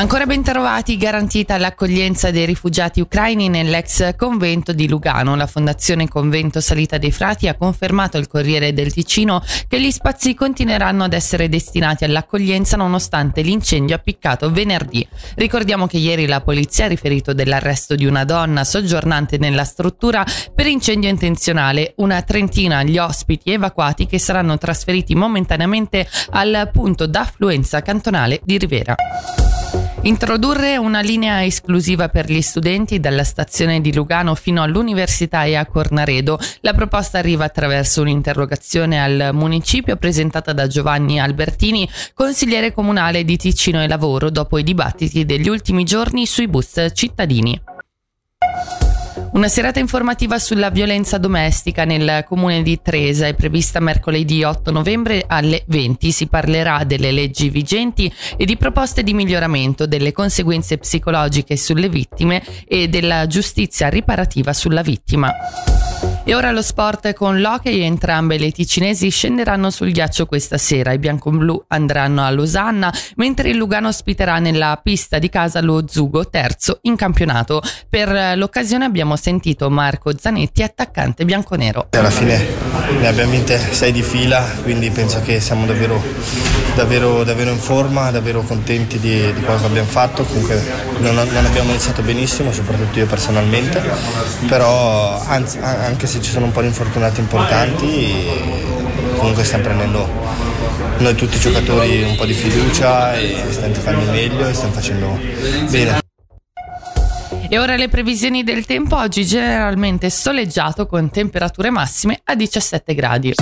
Ancora ben trovati, garantita l'accoglienza dei rifugiati ucraini nell'ex convento di Lugano. La Fondazione Convento Salita dei Frati ha confermato al Corriere del Ticino che gli spazi continueranno ad essere destinati all'accoglienza nonostante l'incendio appiccato venerdì. Ricordiamo che ieri la polizia ha riferito dell'arresto di una donna soggiornante nella struttura per incendio intenzionale, una trentina gli ospiti evacuati che saranno trasferiti momentaneamente al punto d'affluenza cantonale di Rivera. Introdurre una linea esclusiva per gli studenti dalla stazione di Lugano fino all'università e a Cornaredo. La proposta arriva attraverso un'interrogazione al municipio presentata da Giovanni Albertini, consigliere comunale di Ticino e Lavoro, dopo i dibattiti degli ultimi giorni sui bus cittadini. Una serata informativa sulla violenza domestica nel comune di Tresa è prevista mercoledì 8 novembre alle 20. Si parlerà delle leggi vigenti e di proposte di miglioramento, delle conseguenze psicologiche sulle vittime e della giustizia riparativa sulla vittima. E ora lo sport con l'hockey, entrambe le ticinesi scenderanno sul ghiaccio questa sera. I bianconblu andranno a Losanna, mentre il Lugano ospiterà nella pista di casa lo Zugo, terzo in campionato. Per l'occasione abbiamo sentito Marco Zanetti, attaccante bianconero. Alla fine ne abbiamo vinte sei di fila, quindi penso che siamo davvero, davvero, davvero in forma, davvero contenti di, di quello che abbiamo fatto. Comunque non, non abbiamo iniziato benissimo, soprattutto io personalmente, però anzi, anche ci sono un po' di infortunati importanti, comunque stiamo prendendo noi tutti i giocatori un po' di fiducia e stiamo giocando meglio e stiamo facendo bene. E ora le previsioni del tempo, oggi generalmente soleggiato con temperature massime a 17 gradi.